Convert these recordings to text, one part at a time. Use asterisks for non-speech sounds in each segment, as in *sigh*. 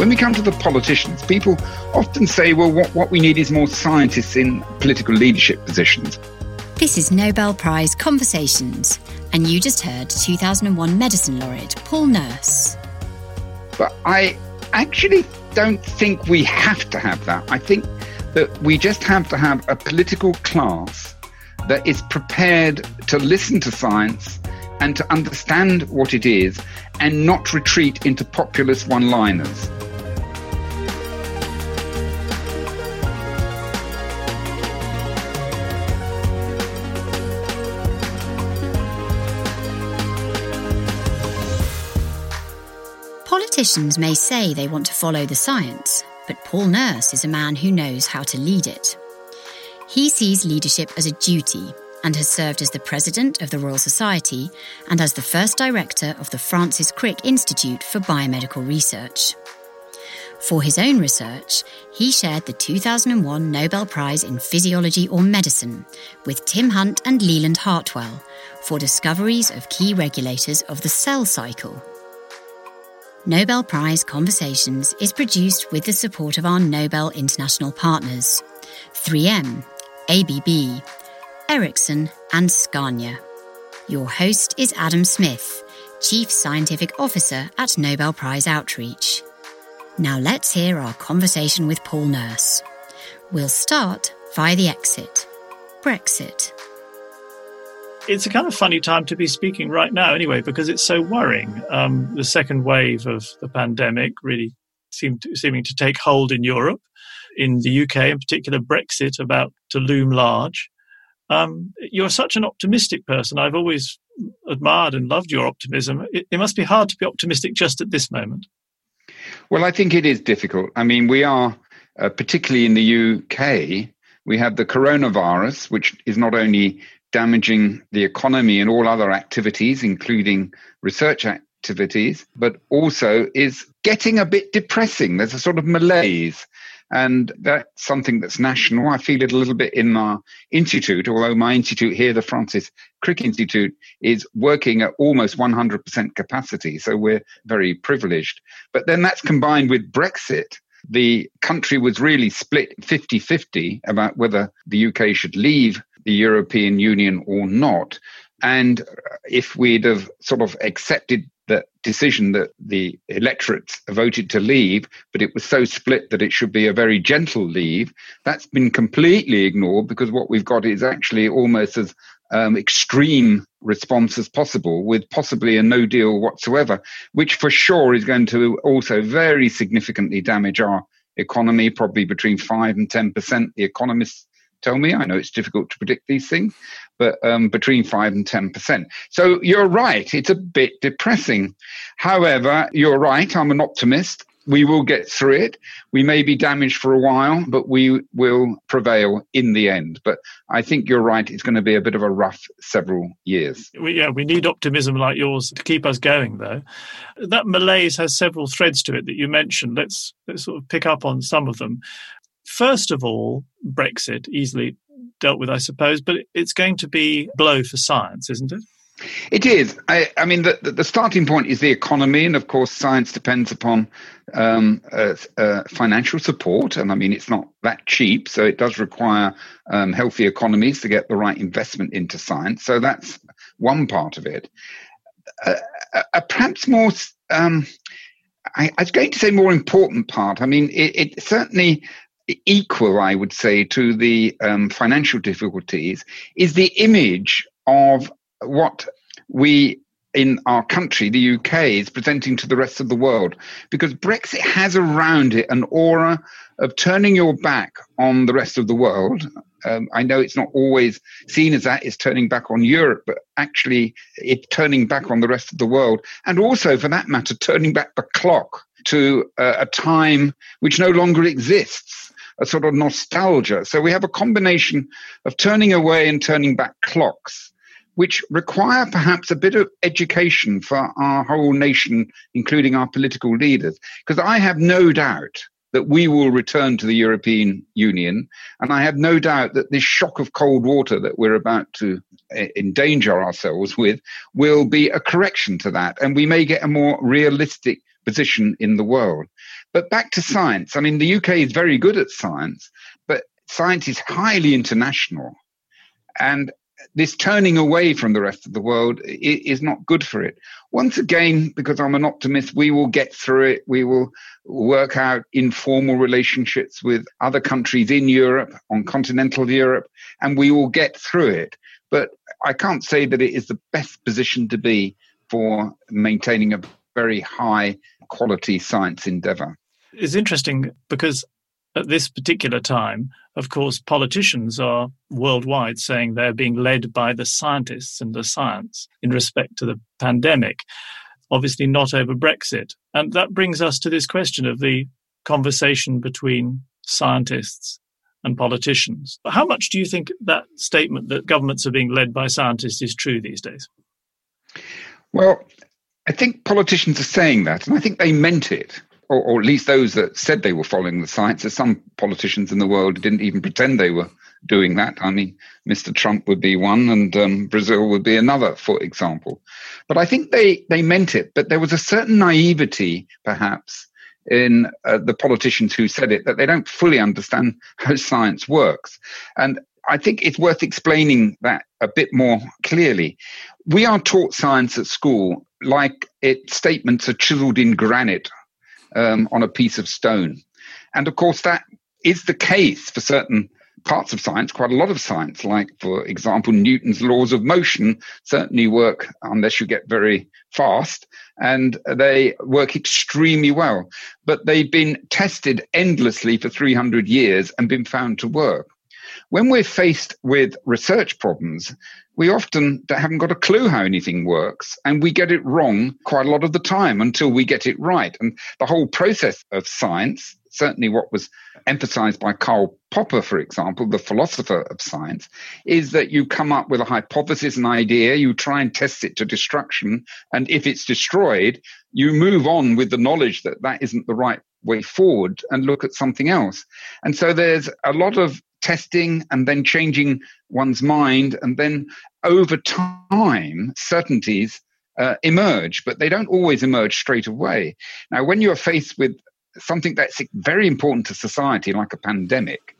When we come to the politicians, people often say, well, what, what we need is more scientists in political leadership positions. This is Nobel Prize Conversations, and you just heard 2001 medicine laureate Paul Nurse. But I actually don't think we have to have that. I think that we just have to have a political class that is prepared to listen to science and to understand what it is and not retreat into populist one liners. Politicians may say they want to follow the science, but Paul Nurse is a man who knows how to lead it. He sees leadership as a duty and has served as the president of the Royal Society and as the first director of the Francis Crick Institute for Biomedical Research. For his own research, he shared the 2001 Nobel Prize in Physiology or Medicine with Tim Hunt and Leland Hartwell for discoveries of key regulators of the cell cycle. Nobel Prize Conversations is produced with the support of our Nobel International partners 3M, ABB, Ericsson, and Scania. Your host is Adam Smith, Chief Scientific Officer at Nobel Prize Outreach. Now let's hear our conversation with Paul Nurse. We'll start via the exit Brexit it's a kind of funny time to be speaking right now, anyway, because it's so worrying. Um, the second wave of the pandemic really seemed to, seeming to take hold in Europe, in the UK in particular, Brexit about to loom large. Um, you're such an optimistic person. I've always admired and loved your optimism. It, it must be hard to be optimistic just at this moment. Well, I think it is difficult. I mean, we are, uh, particularly in the UK, we have the coronavirus, which is not only damaging the economy and all other activities, including research activities, but also is getting a bit depressing. There's a sort of malaise. And that's something that's national. I feel it a little bit in our institute, although my institute here, the Francis Crick Institute, is working at almost 100% capacity. So we're very privileged. But then that's combined with Brexit. The country was really split 50 50 about whether the UK should leave the European Union or not. And if we'd have sort of accepted the decision that the electorate voted to leave, but it was so split that it should be a very gentle leave, that's been completely ignored because what we've got is actually almost as um, extreme response as possible, with possibly a no deal whatsoever, which for sure is going to also very significantly damage our economy, probably between 5 and 10%. The economists tell me. I know it's difficult to predict these things, but um, between 5 and 10%. So you're right, it's a bit depressing. However, you're right, I'm an optimist. We will get through it. We may be damaged for a while, but we will prevail in the end. But I think you're right, it's going to be a bit of a rough several years. We, yeah, we need optimism like yours to keep us going, though. That malaise has several threads to it that you mentioned. Let's, let's sort of pick up on some of them. First of all, Brexit, easily dealt with, I suppose, but it's going to be blow for science, isn't it? It is. I, I mean, the, the, starting point is the economy, and of course, science depends upon um, uh, uh, financial support. And I mean, it's not that cheap, so it does require um, healthy economies to get the right investment into science. So that's one part of it. Uh, a, perhaps more, um, I, I, was going to say more important part. I mean, it, it certainly equal, I would say, to the um, financial difficulties is the image of what we in our country, the UK, is presenting to the rest of the world. Because Brexit has around it an aura of turning your back on the rest of the world. Um, I know it's not always seen as that, it's turning back on Europe, but actually it's turning back on the rest of the world. And also, for that matter, turning back the clock to uh, a time which no longer exists a sort of nostalgia. So we have a combination of turning away and turning back clocks, which require perhaps a bit of education for our whole nation, including our political leaders. Because I have no doubt that we will return to the European Union. And I have no doubt that this shock of cold water that we're about to eh, endanger ourselves with will be a correction to that. And we may get a more realistic position in the world. But back to science. I mean, the UK is very good at science, but science is highly international. And this turning away from the rest of the world is not good for it. Once again, because I'm an optimist, we will get through it. We will work out informal relationships with other countries in Europe, on continental Europe, and we will get through it. But I can't say that it is the best position to be for maintaining a very high quality science endeavor. It's interesting because at this particular time, of course, politicians are worldwide saying they're being led by the scientists and the science in respect to the pandemic, obviously not over Brexit. And that brings us to this question of the conversation between scientists and politicians. How much do you think that statement that governments are being led by scientists is true these days? Well, I think politicians are saying that, and I think they meant it or, or, at least those that said they were following the science. There's some politicians in the world who didn't even pretend they were doing that. I mean, Mr. Trump would be one, and um, Brazil would be another, for example. But I think they they meant it. But there was a certain naivety, perhaps, in uh, the politicians who said it that they don't fully understand *laughs* how science works. And I think it's worth explaining that a bit more clearly. We are taught science at school like its statements are chiseled in granite um, on a piece of stone. And of course, that is the case for certain parts of science, quite a lot of science, like, for example, Newton's laws of motion certainly work unless you get very fast, and they work extremely well. But they've been tested endlessly for 300 years and been found to work. When we're faced with research problems, we often haven't got a clue how anything works and we get it wrong quite a lot of the time until we get it right. And the whole process of science, certainly what was emphasized by Karl Popper, for example, the philosopher of science, is that you come up with a hypothesis, an idea, you try and test it to destruction. And if it's destroyed, you move on with the knowledge that that isn't the right way forward and look at something else. And so there's a lot of testing and then changing one's mind. And then over time, certainties uh, emerge, but they don't always emerge straight away. Now, when you're faced with something that's very important to society, like a pandemic,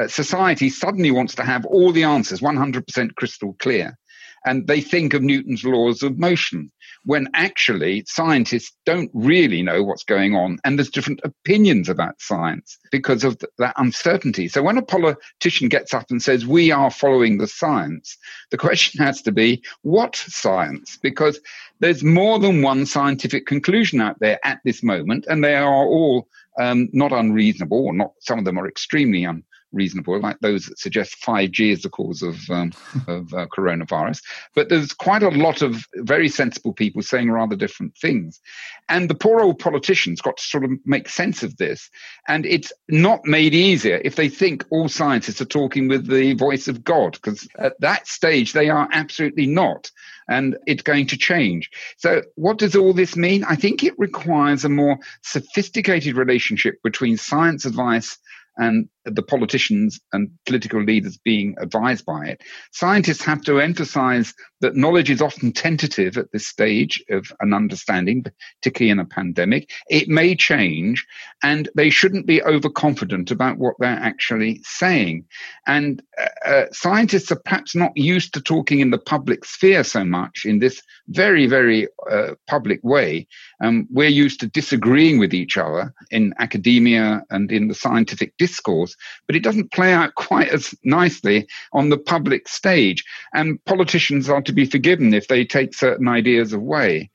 uh, society suddenly wants to have all the answers 100% crystal clear and they think of Newton's laws of motion when actually scientists don't really know what's going on and there's different opinions about science because of that uncertainty. So when a politician gets up and says, we are following the science, the question has to be, what science? Because there's more than one scientific conclusion out there at this moment and they are all um, not unreasonable, or not some of them are extremely un, reasonable, like those that suggest 5G is the cause of um, *laughs* of uh, coronavirus. But there's quite a lot of very sensible people saying rather different things, and the poor old politicians got to sort of make sense of this. And it's not made easier if they think all scientists are talking with the voice of God, because at that stage they are absolutely not. And it's going to change. So, what does all this mean? I think it requires a more sophisticated relationship between science advice and the politicians and political leaders being advised by it. Scientists have to emphasize that knowledge is often tentative at this stage of an understanding, particularly in a pandemic. It may change, and they shouldn't be overconfident about what they're actually saying. And uh, uh, scientists are perhaps not used to talking in the public sphere so much in this very, very uh, public way. Um, we're used to disagreeing with each other in academia and in the scientific discourse, but it doesn't play out quite as nicely on the public stage. And politicians are to be forgiven if they take certain ideas away.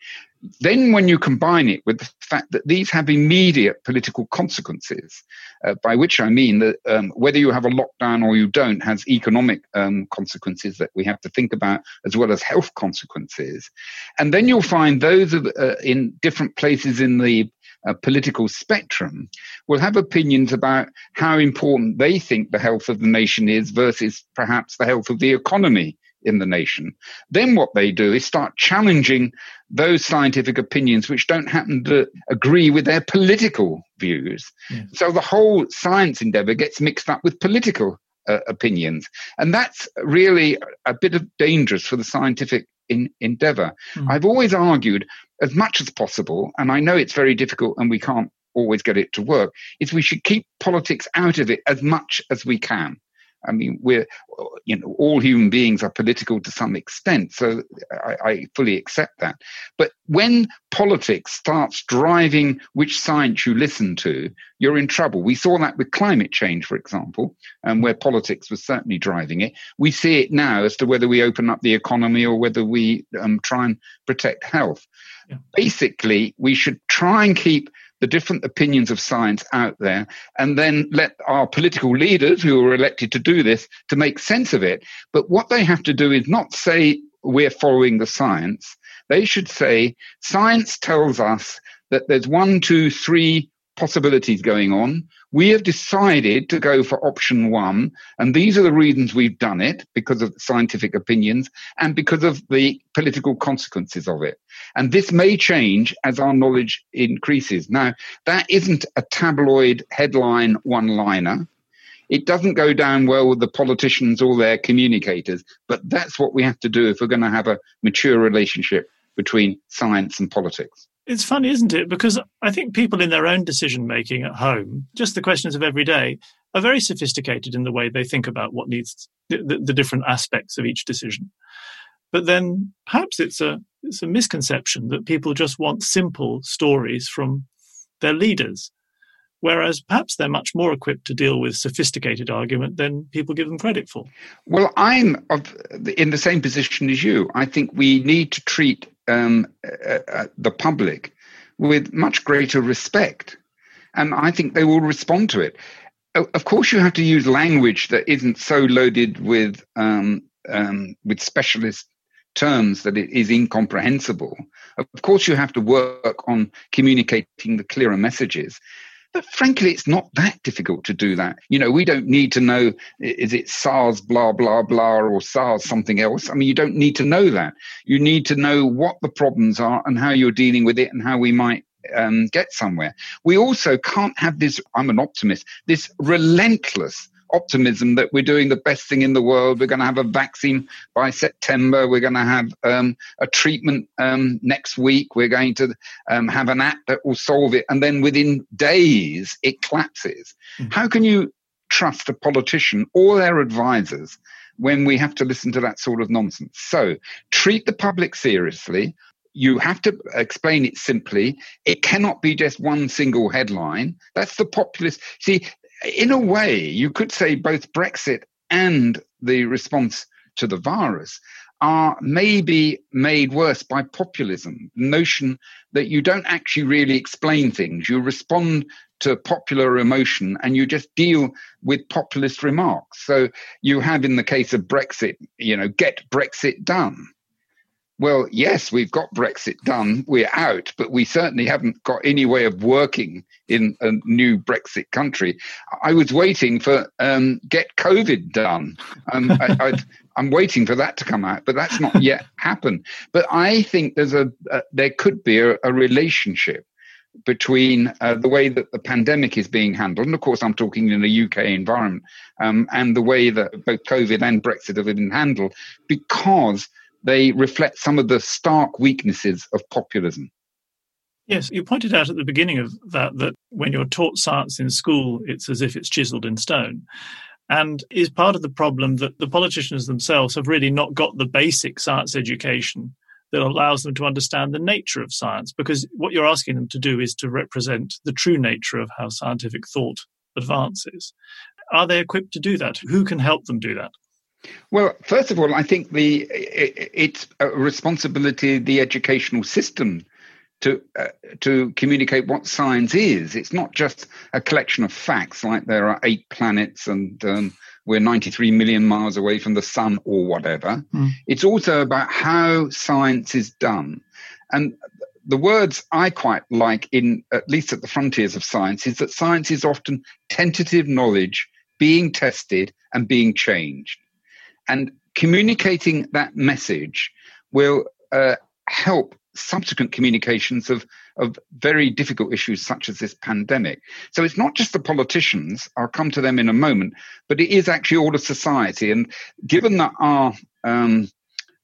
Then, when you combine it with the fact that these have immediate political consequences, uh, by which I mean that um, whether you have a lockdown or you don't has economic um, consequences that we have to think about, as well as health consequences. And then you'll find those of, uh, in different places in the uh, political spectrum will have opinions about how important they think the health of the nation is versus perhaps the health of the economy in the nation. Then what they do is start challenging those scientific opinions which don't happen to agree with their political views. Yeah. So the whole science endeavor gets mixed up with political uh, opinions. And that's really a bit of dangerous for the scientific in, endeavor. Mm. I've always argued as much as possible, and I know it's very difficult and we can't always get it to work, is we should keep politics out of it as much as we can. I mean, we're, you know, all human beings are political to some extent, so I, I, fully accept that. But when politics starts driving which science you listen to, you're in trouble. We saw that with climate change, for example, and where politics was certainly driving it. We see it now as to whether we open up the economy or whether we um, try and protect health. Yeah. Basically, we should try and keep the different opinions of science out there and then let our political leaders who are elected to do this to make sense of it. But what they have to do is not say we're following the science. They should say science tells us that there's one, two, three possibilities going on. We have decided to go for option one, and these are the reasons we've done it because of scientific opinions and because of the political consequences of it. And this may change as our knowledge increases. Now, that isn't a tabloid headline one liner. It doesn't go down well with the politicians or their communicators, but that's what we have to do if we're going to have a mature relationship between science and politics. It's funny, isn't it? Because I think people in their own decision making at home, just the questions of every day, are very sophisticated in the way they think about what needs the, the different aspects of each decision. But then perhaps it's a it's a misconception that people just want simple stories from their leaders, whereas perhaps they're much more equipped to deal with sophisticated argument than people give them credit for. Well, I'm of, in the same position as you. I think we need to treat um, uh, uh, the public with much greater respect. And I think they will respond to it. Of course, you have to use language that isn't so loaded with um, um, with specialist terms that it is incomprehensible. Of course, you have to work on communicating the clearer messages. But frankly, it's not that difficult to do that. You know, we don't need to know is it SARS blah blah blah or SARS something else. I mean, you don't need to know that. You need to know what the problems are and how you're dealing with it and how we might um, get somewhere. We also can't have this. I'm an optimist. This relentless optimism that we're doing the best thing in the world. We're going to have a vaccine by September. We're going to have um, a treatment um, next week. We're going to um, have an app that will solve it. And then within days, it collapses. Mm-hmm. How can you trust a politician or their advisors when we have to listen to that sort of nonsense? So treat the public seriously you have to explain it simply. It cannot be just one single headline. That's the populist. See, in a way, you could say both Brexit and the response to the virus are maybe made worse by populism. The notion that you don't actually really explain things, you respond to popular emotion and you just deal with populist remarks. So you have, in the case of Brexit, you know, get Brexit done. Well, yes, we've got Brexit done. We're out, but we certainly haven't got any way of working in a new Brexit country. I was waiting for um, get COVID done. Um, I, *laughs* am waiting for that to come out, but that's not yet happened. But I think there's a, a there could be a, a relationship between uh, the way that the pandemic is being handled, and of course, I'm talking in a UK environment, um, and the way that both COVID and Brexit have been handled, because they reflect some of the stark weaknesses of populism. Yes, you pointed out at the beginning of that that when you're taught science in school, it's as if it's chiseled in stone. And is part of the problem that the politicians themselves have really not got the basic science education that allows them to understand the nature of science, because what you're asking them to do is to represent the true nature of how scientific thought advances. Are they equipped to do that? Who can help them do that? Well, first of all, I think the it's a responsibility of the educational system to uh, to communicate what science is. It's not just a collection of facts like there are eight planets and um, we're 93 million miles away from the sun or whatever. Mm. It's also about how science is done. And the words I quite like in at least at the frontiers of science is that science is often tentative knowledge being tested and being changed. And communicating that message will uh, help subsequent communications of, of very difficult issues such as this pandemic. So it's not just the politicians, I'll come to them in a moment, but it is actually all of society. And given that our um,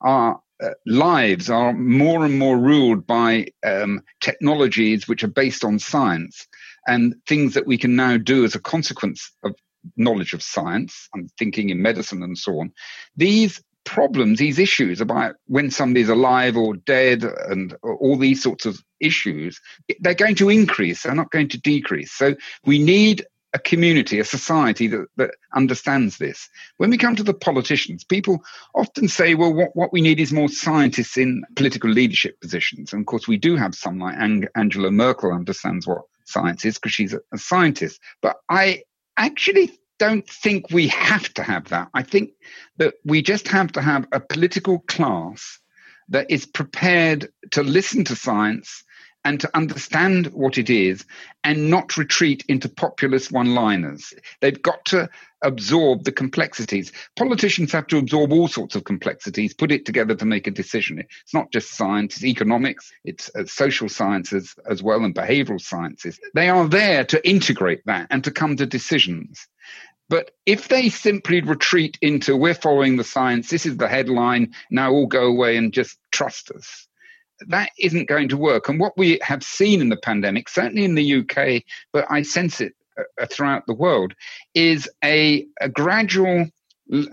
our uh, lives are more and more ruled by um, technologies which are based on science and things that we can now do as a consequence of knowledge of science. I'm thinking in medicine and so on. These problems, these issues about when somebody's alive or dead and all these sorts of issues, they're going to increase, they're not going to decrease. So we need a community, a society that, that understands this. When we come to the politicians, people often say, well, what, what we need is more scientists in political leadership positions. And of course, we do have some like Ang- Angela Merkel understands what science is because she's a, a scientist. But I actually don't think we have to have that. I think that we just have to have a political class that is prepared to listen to science and to understand what it is and not retreat into populist one liners. They've got to absorb the complexities. Politicians have to absorb all sorts of complexities, put it together to make a decision. It's not just science, it's economics, it's uh, social sciences as well, and behavioral sciences. They are there to integrate that and to come to decisions. But if they simply retreat into, we're following the science, this is the headline, now all go away and just trust us, that isn't going to work. And what we have seen in the pandemic, certainly in the UK, but I sense it uh, throughout the world, is a, a gradual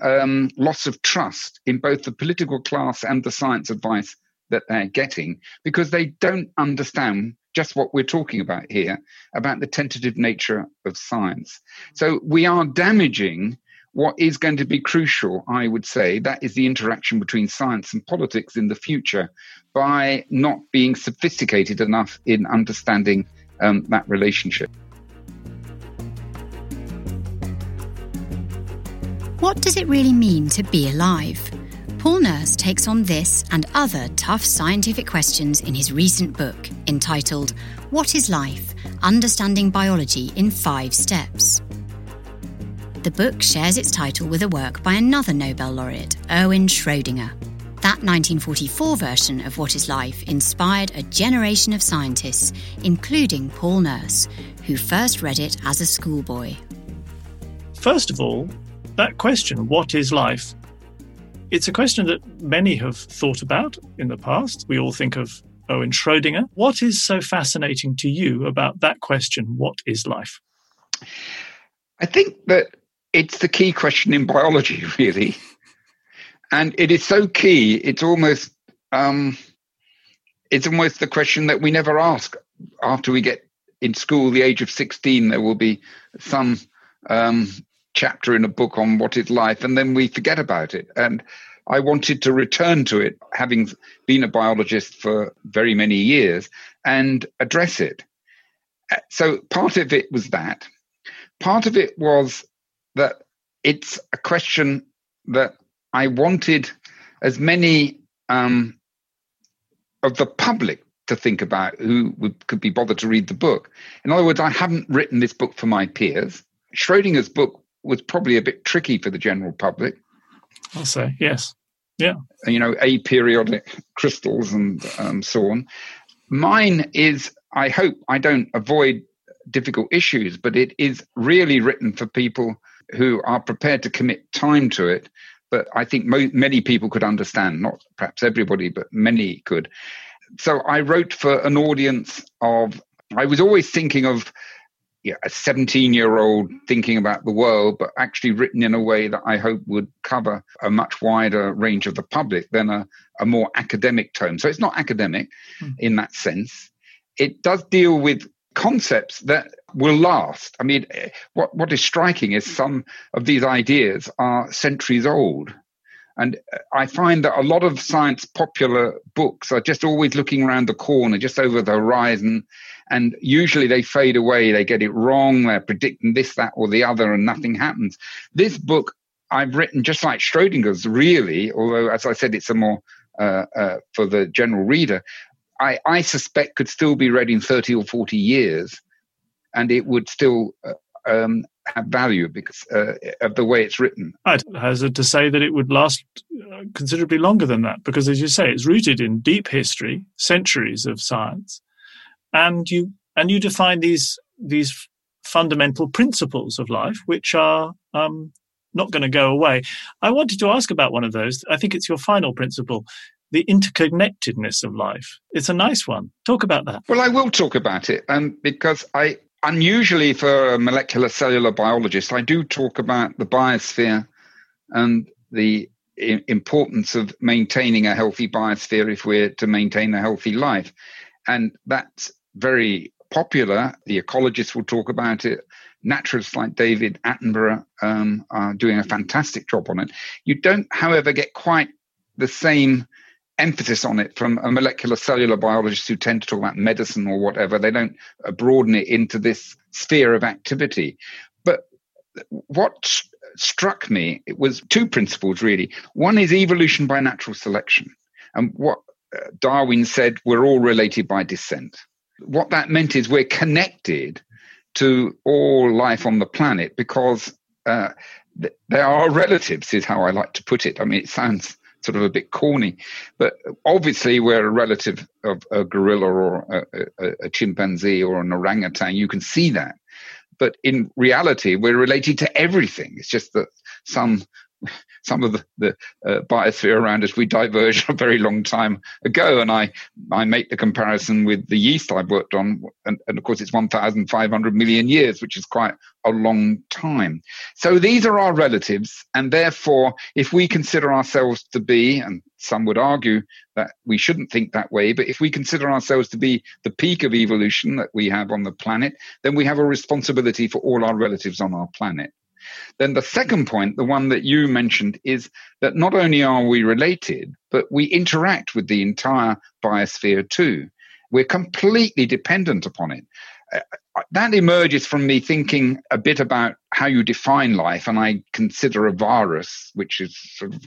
um, loss of trust in both the political class and the science advice that they're getting because they don't understand just what we're talking about here about the tentative nature of science. So we are damaging what is going to be crucial, I would say, that is the interaction between science and politics in the future by not being sophisticated enough in understanding um, that relationship. What does it really mean to be alive? Paul Nurse takes on this and other tough scientific questions in his recent book entitled What is Life? Understanding Biology in Five Steps. The book shares its title with a work by another Nobel laureate, Erwin Schrödinger. That 1944 version of What is Life inspired a generation of scientists, including Paul Nurse, who first read it as a schoolboy. First of all, that question, what is life? It's a question that many have thought about in the past. We all think of Erwin Schrödinger. What is so fascinating to you about that question, what is life? I think that it's the key question in biology, *laughs* really. And it is so key, it's almost um, it's almost the question that we never ask after we get in school, the age of 16, there will be some um, chapter in a book on what is life, and then we forget about it. And I wanted to return to it, having been a biologist for very many years, and address it. So part of it was that. Part of it was that it's a question that I wanted as many um, of the public to think about who would, could be bothered to read the book. In other words, I haven't written this book for my peers. Schrodinger's book was probably a bit tricky for the general public. I'll say, yes. Yeah. You know, aperiodic crystals and um, so on. Mine is, I hope I don't avoid difficult issues, but it is really written for people who are prepared to commit time to it. But I think mo- many people could understand, not perhaps everybody, but many could. So I wrote for an audience of, I was always thinking of yeah, a 17 year old thinking about the world, but actually written in a way that I hope would cover a much wider range of the public than a, a more academic tone. So it's not academic mm. in that sense. It does deal with concepts that will last. I mean, what, what is striking is some of these ideas are centuries old. And I find that a lot of science popular books are just always looking around the corner, just over the horizon. And usually they fade away. They get it wrong. They're predicting this, that, or the other, and nothing happens. This book I've written just like Schrodinger's, really, although, as I said, it's a more uh, uh, for the general reader. I, I suspect could still be read in 30 or 40 years and it would still uh, um, have value because uh, of the way it's written. I'd hazard to say that it would last uh, considerably longer than that because, as you say, it's rooted in deep history, centuries of science, and you and you define these these fundamental principles of life, which are um, not going to go away. I wanted to ask about one of those. I think it's your final principle, the interconnectedness of life. It's a nice one. Talk about that. Well, I will talk about it um, because I, unusually for a molecular cellular biologist, I do talk about the biosphere and the importance of maintaining a healthy biosphere if we're to maintain a healthy life. And that's very popular. The ecologists will talk about it. Naturalists like David Attenborough um, are doing a fantastic job on it. You don't, however, get quite the same emphasis on it from a molecular cellular biologist who tend to talk about medicine or whatever. They don't broaden it into this sphere of activity. But what struck me it was two principles really. One is evolution by natural selection, and what uh, Darwin said we're all related by descent. What that meant is we're connected to all life on the planet because uh, they are relatives, is how I like to put it. I mean, it sounds sort of a bit corny, but obviously we're a relative of a gorilla or a, a, a chimpanzee or an orangutan. You can see that. But in reality, we're related to everything. It's just that some *laughs* some of the, the uh, biosphere around us we diverged *laughs* a very long time ago. And I, I make the comparison with the yeast I've worked on. And, and of course, it's 1,500 million years, which is quite a long time. So these are our relatives. And therefore, if we consider ourselves to be, and some would argue that we shouldn't think that way, but if we consider ourselves to be the peak of evolution that we have on the planet, then we have a responsibility for all our relatives on our planet. Then the second point, the one that you mentioned, is that not only are we related, but we interact with the entire biosphere too. We're completely dependent upon it. Uh, that emerges from me thinking a bit about how you define life, and I consider a virus, which is sort of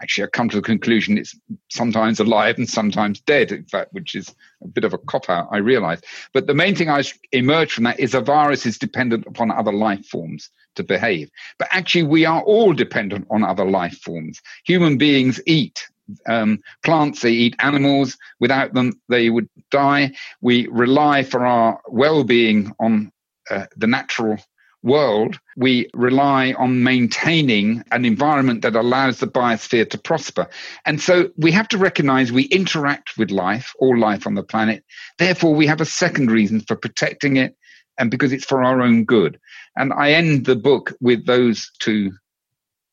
actually I come to the conclusion it's sometimes alive and sometimes dead, in fact, which is a bit of a cop out, I realize. But the main thing I emerge from that is a virus is dependent upon other life forms to behave. But actually, we are all dependent on other life forms. Human beings eat. Um, plants, they eat animals. Without them, they would die. We rely for our well being on uh, the natural world, we rely on maintaining an environment that allows the biosphere to prosper. And so we have to recognize we interact with life, all life on the planet. Therefore, we have a second reason for protecting it and because it's for our own good. And I end the book with those two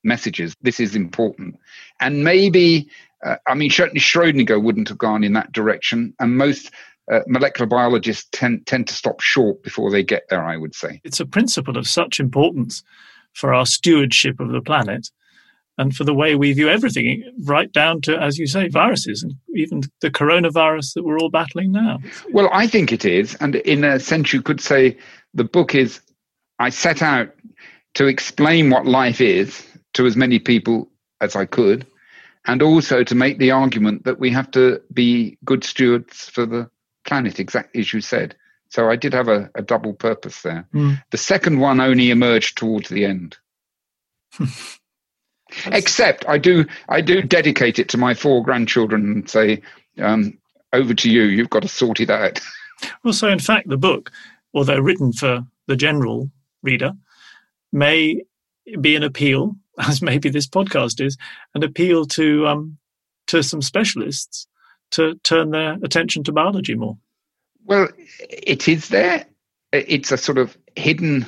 messages. This is important. And maybe, uh, I mean, certainly Schrodinger wouldn't have gone in that direction. And most uh, molecular biologists tend, tend to stop short before they get there, I would say. It's a principle of such importance for our stewardship of the planet and for the way we view everything, right down to, as you say, viruses and even the coronavirus that we're all battling now. Well, I think it is. And in a sense, you could say the book is, I set out to explain what life is to as many people as I could, and also to make the argument that we have to be good stewards for the planet, exactly as you said. So I did have a, a double purpose there. Mm. The second one only emerged towards the end. *laughs* Except I do I do dedicate it to my four grandchildren and say, um, over to you, you've got to sort it out. *laughs* Well, so in fact, the book, although written for the general reader, may be an appeal, *laughs* as maybe this podcast is, an appeal to um, to some specialists to turn their attention to biology more. Well, it is there. It's a sort of hidden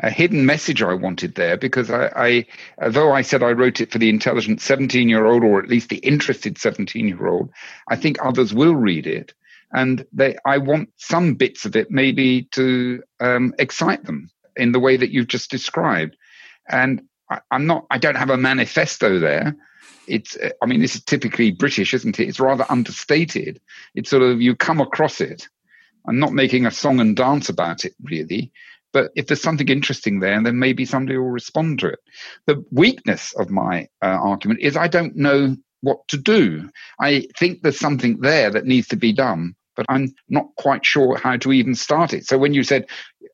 a hidden message I wanted there because I, I, although I said I wrote it for the intelligent 17 year old or at least the interested 17 year old, I think others will read it. And they, I want some bits of it maybe to um, excite them in the way that you've just described. And I, I'm not, I don't have a manifesto there. It's, I mean, this is typically British, isn't it? It's rather understated. It's sort of, you come across it. I'm not making a song and dance about it, really. But if there's something interesting there, then maybe somebody will respond to it. The weakness of my uh, argument is I don't know what to do. I think there's something there that needs to be done, but I'm not quite sure how to even start it. So when you said,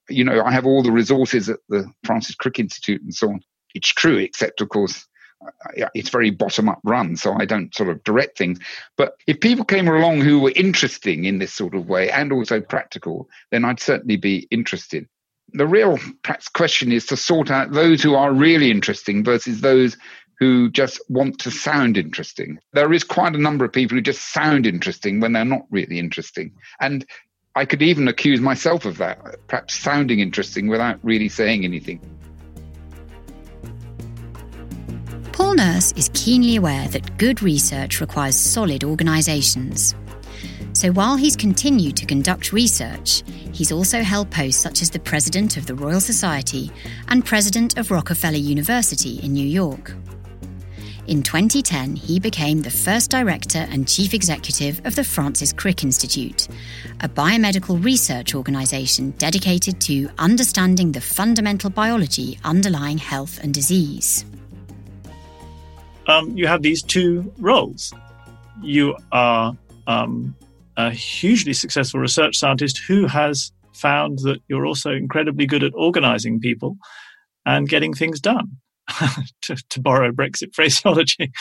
you know, I have all the resources at the Francis Crick Institute and so on, it's true, except of course uh, it's very bottom up run, so I don't sort of direct things. But if people came along who were interesting in this sort of way and also practical, then I'd certainly be interested the real perhaps question is to sort out those who are really interesting versus those who just want to sound interesting. There is quite a number of people who just sound interesting when they're not really interesting. And I could even accuse myself of that, perhaps sounding interesting without really saying anything. Paul Nurse is keenly aware that good research requires solid organisations. So while he's continued to conduct research, he's also held posts such as the President of the Royal Society and President of Rockefeller University in New York. In 2010, he became the first director and chief executive of the Francis Crick Institute, a biomedical research organisation dedicated to understanding the fundamental biology underlying health and disease. Um, you have these two roles. You are um, a hugely successful research scientist who has found that you're also incredibly good at organising people and getting things done. *laughs* to, to borrow Brexit phraseology.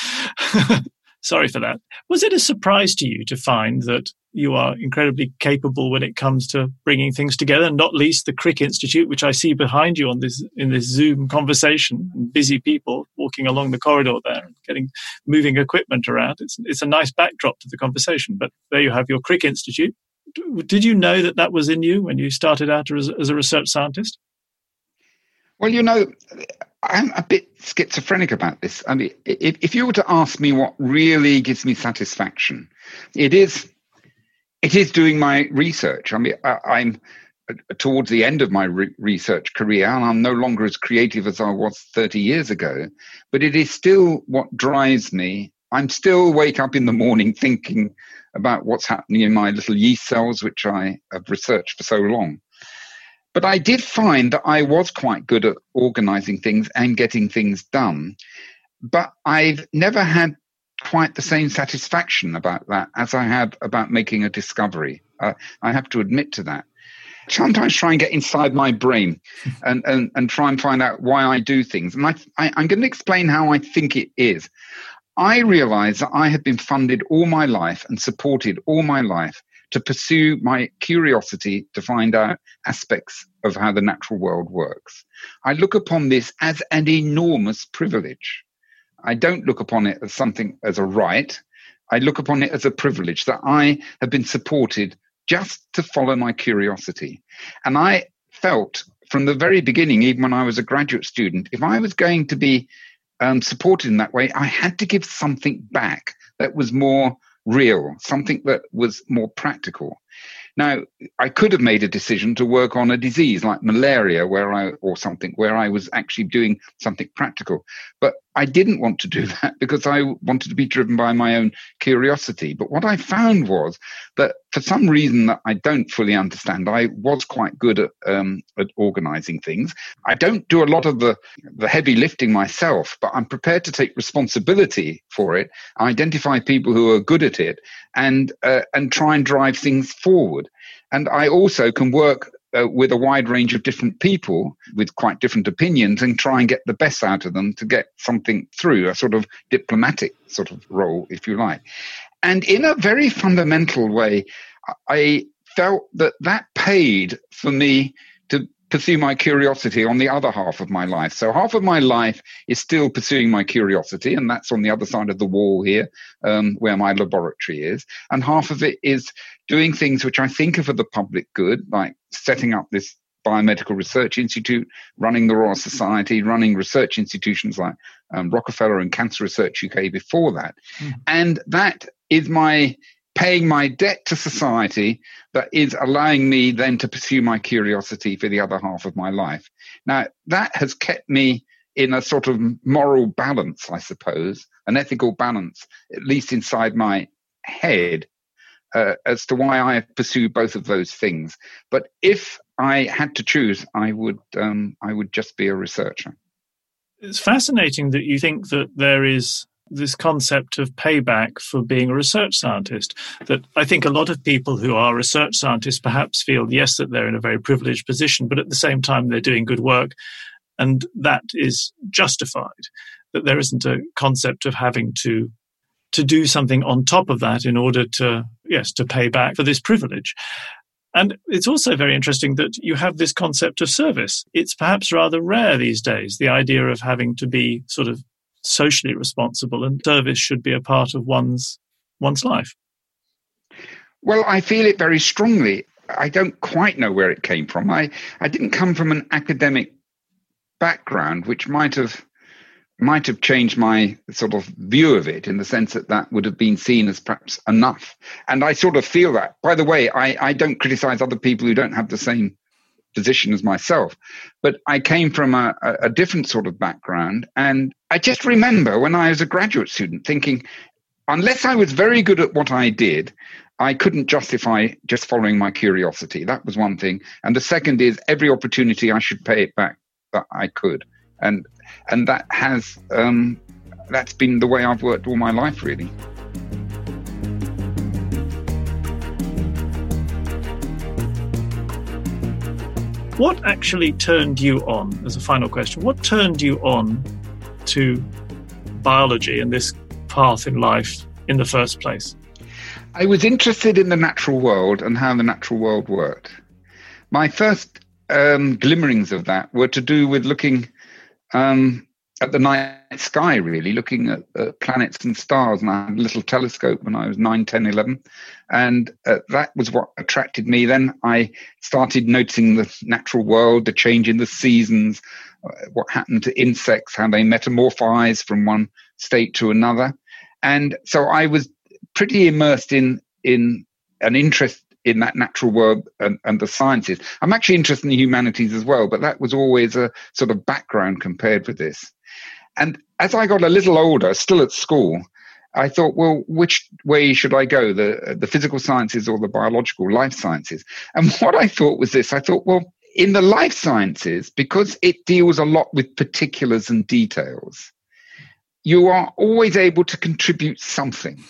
*laughs* Sorry for that. Was it a surprise to you to find that you are incredibly capable when it comes to bringing things together, not least the Crick Institute, which I see behind you on this in this Zoom conversation. Busy people walking along the corridor there, and getting moving equipment around. It's it's a nice backdrop to the conversation. But there you have your Crick Institute. Did you know that that was in you when you started out as, as a research scientist? Well, you know, I'm a bit schizophrenic about this. I mean, if, if you were to ask me what really gives me satisfaction, it is it is doing my research. I mean, I, am uh, towards the end of my re- research career, and I'm no longer as creative as I was 30 years ago. But it is still what drives me. I'm still wake up in the morning thinking about what's happening in my little yeast cells, which I have researched for so long. But I did find that I was quite good at organizing things and getting things done. But I've never had quite the same satisfaction about that as I had about making a discovery. Uh, I have to admit to that. Sometimes try and get inside my brain *laughs* and, and, and try and find out why I do things. And I, I, I'm going to explain how I think it is. I realize that I have been funded all my life and supported all my life to pursue my curiosity to find out aspects of how the natural world works. I look upon this as an enormous privilege. I don't look upon it as something as a right. I look upon it as a privilege that I have been supported just to follow my curiosity. And I felt from the very beginning, even when I was a graduate student, if I was going to be um, supported in that way, I had to give something back that was more real, something that was more practical. Now, I could have made a decision to work on a disease like malaria, where I or something where I was actually doing something practical, but I didn't want to do *laughs* that because I wanted to be driven by my own curiosity. But what I found was that for some reason that I don't fully understand, I was quite good at, um, at organizing things. I don't do a lot of the, the heavy lifting myself, but I'm prepared to take responsibility for it, identify people who are good at it, and uh, and try and drive things forward. And I also can work uh, with a wide range of different people with quite different opinions and try and get the best out of them to get something through, a sort of diplomatic sort of role, if you like. And in a very fundamental way, I felt that that paid for me to pursue my curiosity on the other half of my life. So half of my life is still pursuing my curiosity, and that's on the other side of the wall here, um, where my laboratory is. And half of it is doing things which I think are for the public good, like setting up this biomedical research institute, running the Royal Society, running research institutions like um, Rockefeller and Cancer Research UK before that. Mm. And that is my paying my debt to society that is allowing me then to pursue my curiosity for the other half of my life. Now, that has kept me in a sort of moral balance, I suppose, an ethical balance, at least inside my head, uh, as to why I pursue both of those things. But if I had to choose, I would um, I would just be a researcher. It's fascinating that you think that there is this concept of payback for being a research scientist. That I think a lot of people who are research scientists perhaps feel, yes, that they're in a very privileged position, but at the same time, they're doing good work. And that is justified. That there isn't a concept of having to to do something on top of that in order to yes to pay back for this privilege and it's also very interesting that you have this concept of service. It's perhaps rather rare these days, the idea of having to be sort of socially responsible and service should be a part of one's one's life. Well, I feel it very strongly. I don't quite know where it came from. I, I didn't come from an academic background, which might have might have changed my sort of view of it in the sense that that would have been seen as perhaps enough. And I sort of feel that. By the way, I, I don't criticize other people who don't have the same position as myself, but I came from a, a different sort of background. And I just remember when I was a graduate student thinking, unless I was very good at what I did, I couldn't justify just following my curiosity. That was one thing. And the second is every opportunity I should pay it back that I could. And and that has um, that's been the way I've worked all my life, really. What actually turned you on, as a final question, what turned you on to biology and this path in life in the first place? I was interested in the natural world and how the natural world worked. My first um, glimmerings of that were to do with looking um, at the night sky, really, looking at planets and stars. And I had a little telescope when I was 9, 10, 11. And uh, that was what attracted me. Then I started noticing the natural world, the change in the seasons, uh, what happened to insects, how they metamorphize from one state to another. And so I was pretty immersed in in an interest in that natural world and, and, the sciences. I'm actually interested in the humanities as well, but that was always a sort of background compared with this. And as I got a little older, still at school, I thought, well, which way should I go? The the physical sciences or the biological life sciences? And *laughs* what I thought was this: I thought, well, in the life sciences, because it deals a lot with particulars and details, you are always able to contribute something.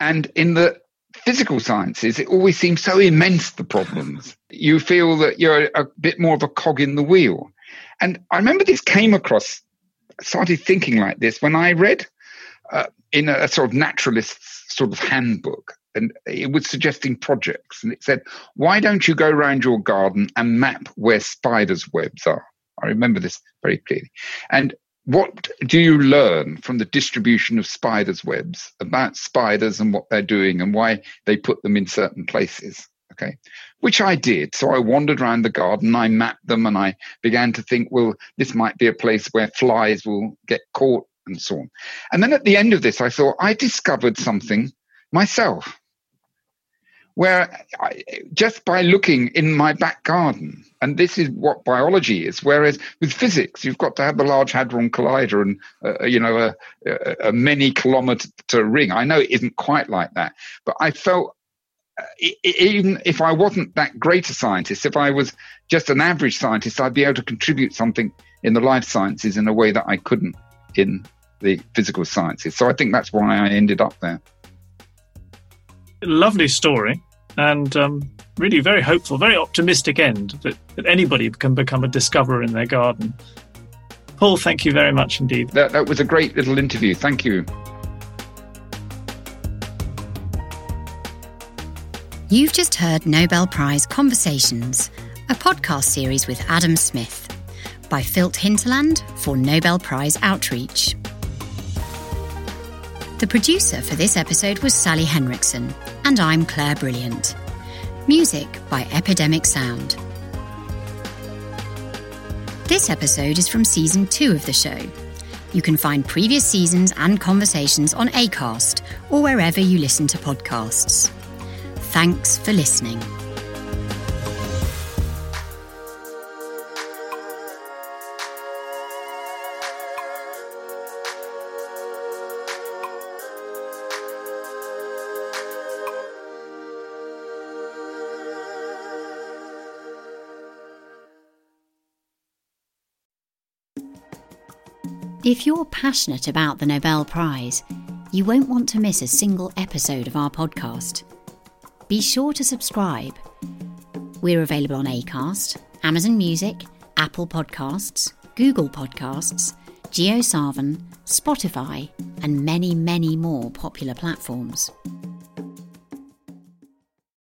And in the physical sciences, it always seems so immense, the problems. You feel that you're a bit more of a cog in the wheel. And I remember this came across, started thinking like this when I read uh, in a, a sort of naturalist's sort of handbook and it was suggesting projects and it said why don't you go around your garden and map where spiders webs are i remember this very clearly and what do you learn from the distribution of spiders' webs about spiders and what they're doing and why they put them in certain places? Okay, which I did. So I wandered around the garden, I mapped them, and I began to think, well, this might be a place where flies will get caught and so on. And then at the end of this, I thought, I discovered something myself where I, just by looking in my back garden, and this is what biology is. Whereas with physics, you've got to have the Large Hadron Collider and uh, you know a, a, a, many kilometer ring. I know it isn't quite like that, but I felt uh, even if I wasn't that great a scientist, if I was just an average scientist, I'd be able to contribute something in the life sciences in a way that I couldn't in the physical sciences. So I think that's why I ended up there. Lovely story and um, really very hopeful, very optimistic end that, that anybody can become a discoverer in their garden. Paul, thank you very much indeed. That, that was a great little interview. Thank you. You've just heard Nobel Prize Conversations, a podcast series with Adam Smith by Filt Hinterland for Nobel Prize Outreach. The producer for this episode was Sally Henriksen, and I'm Claire Brilliant. Music by Epidemic Sound. This episode is from season two of the show. You can find previous seasons and conversations on ACAST or wherever you listen to podcasts. Thanks for listening. If you're passionate about the Nobel Prize, you won't want to miss a single episode of our podcast. Be sure to subscribe. We're available on Acast, Amazon Music, Apple Podcasts, Google Podcasts, JioSaavn, Spotify, and many, many more popular platforms.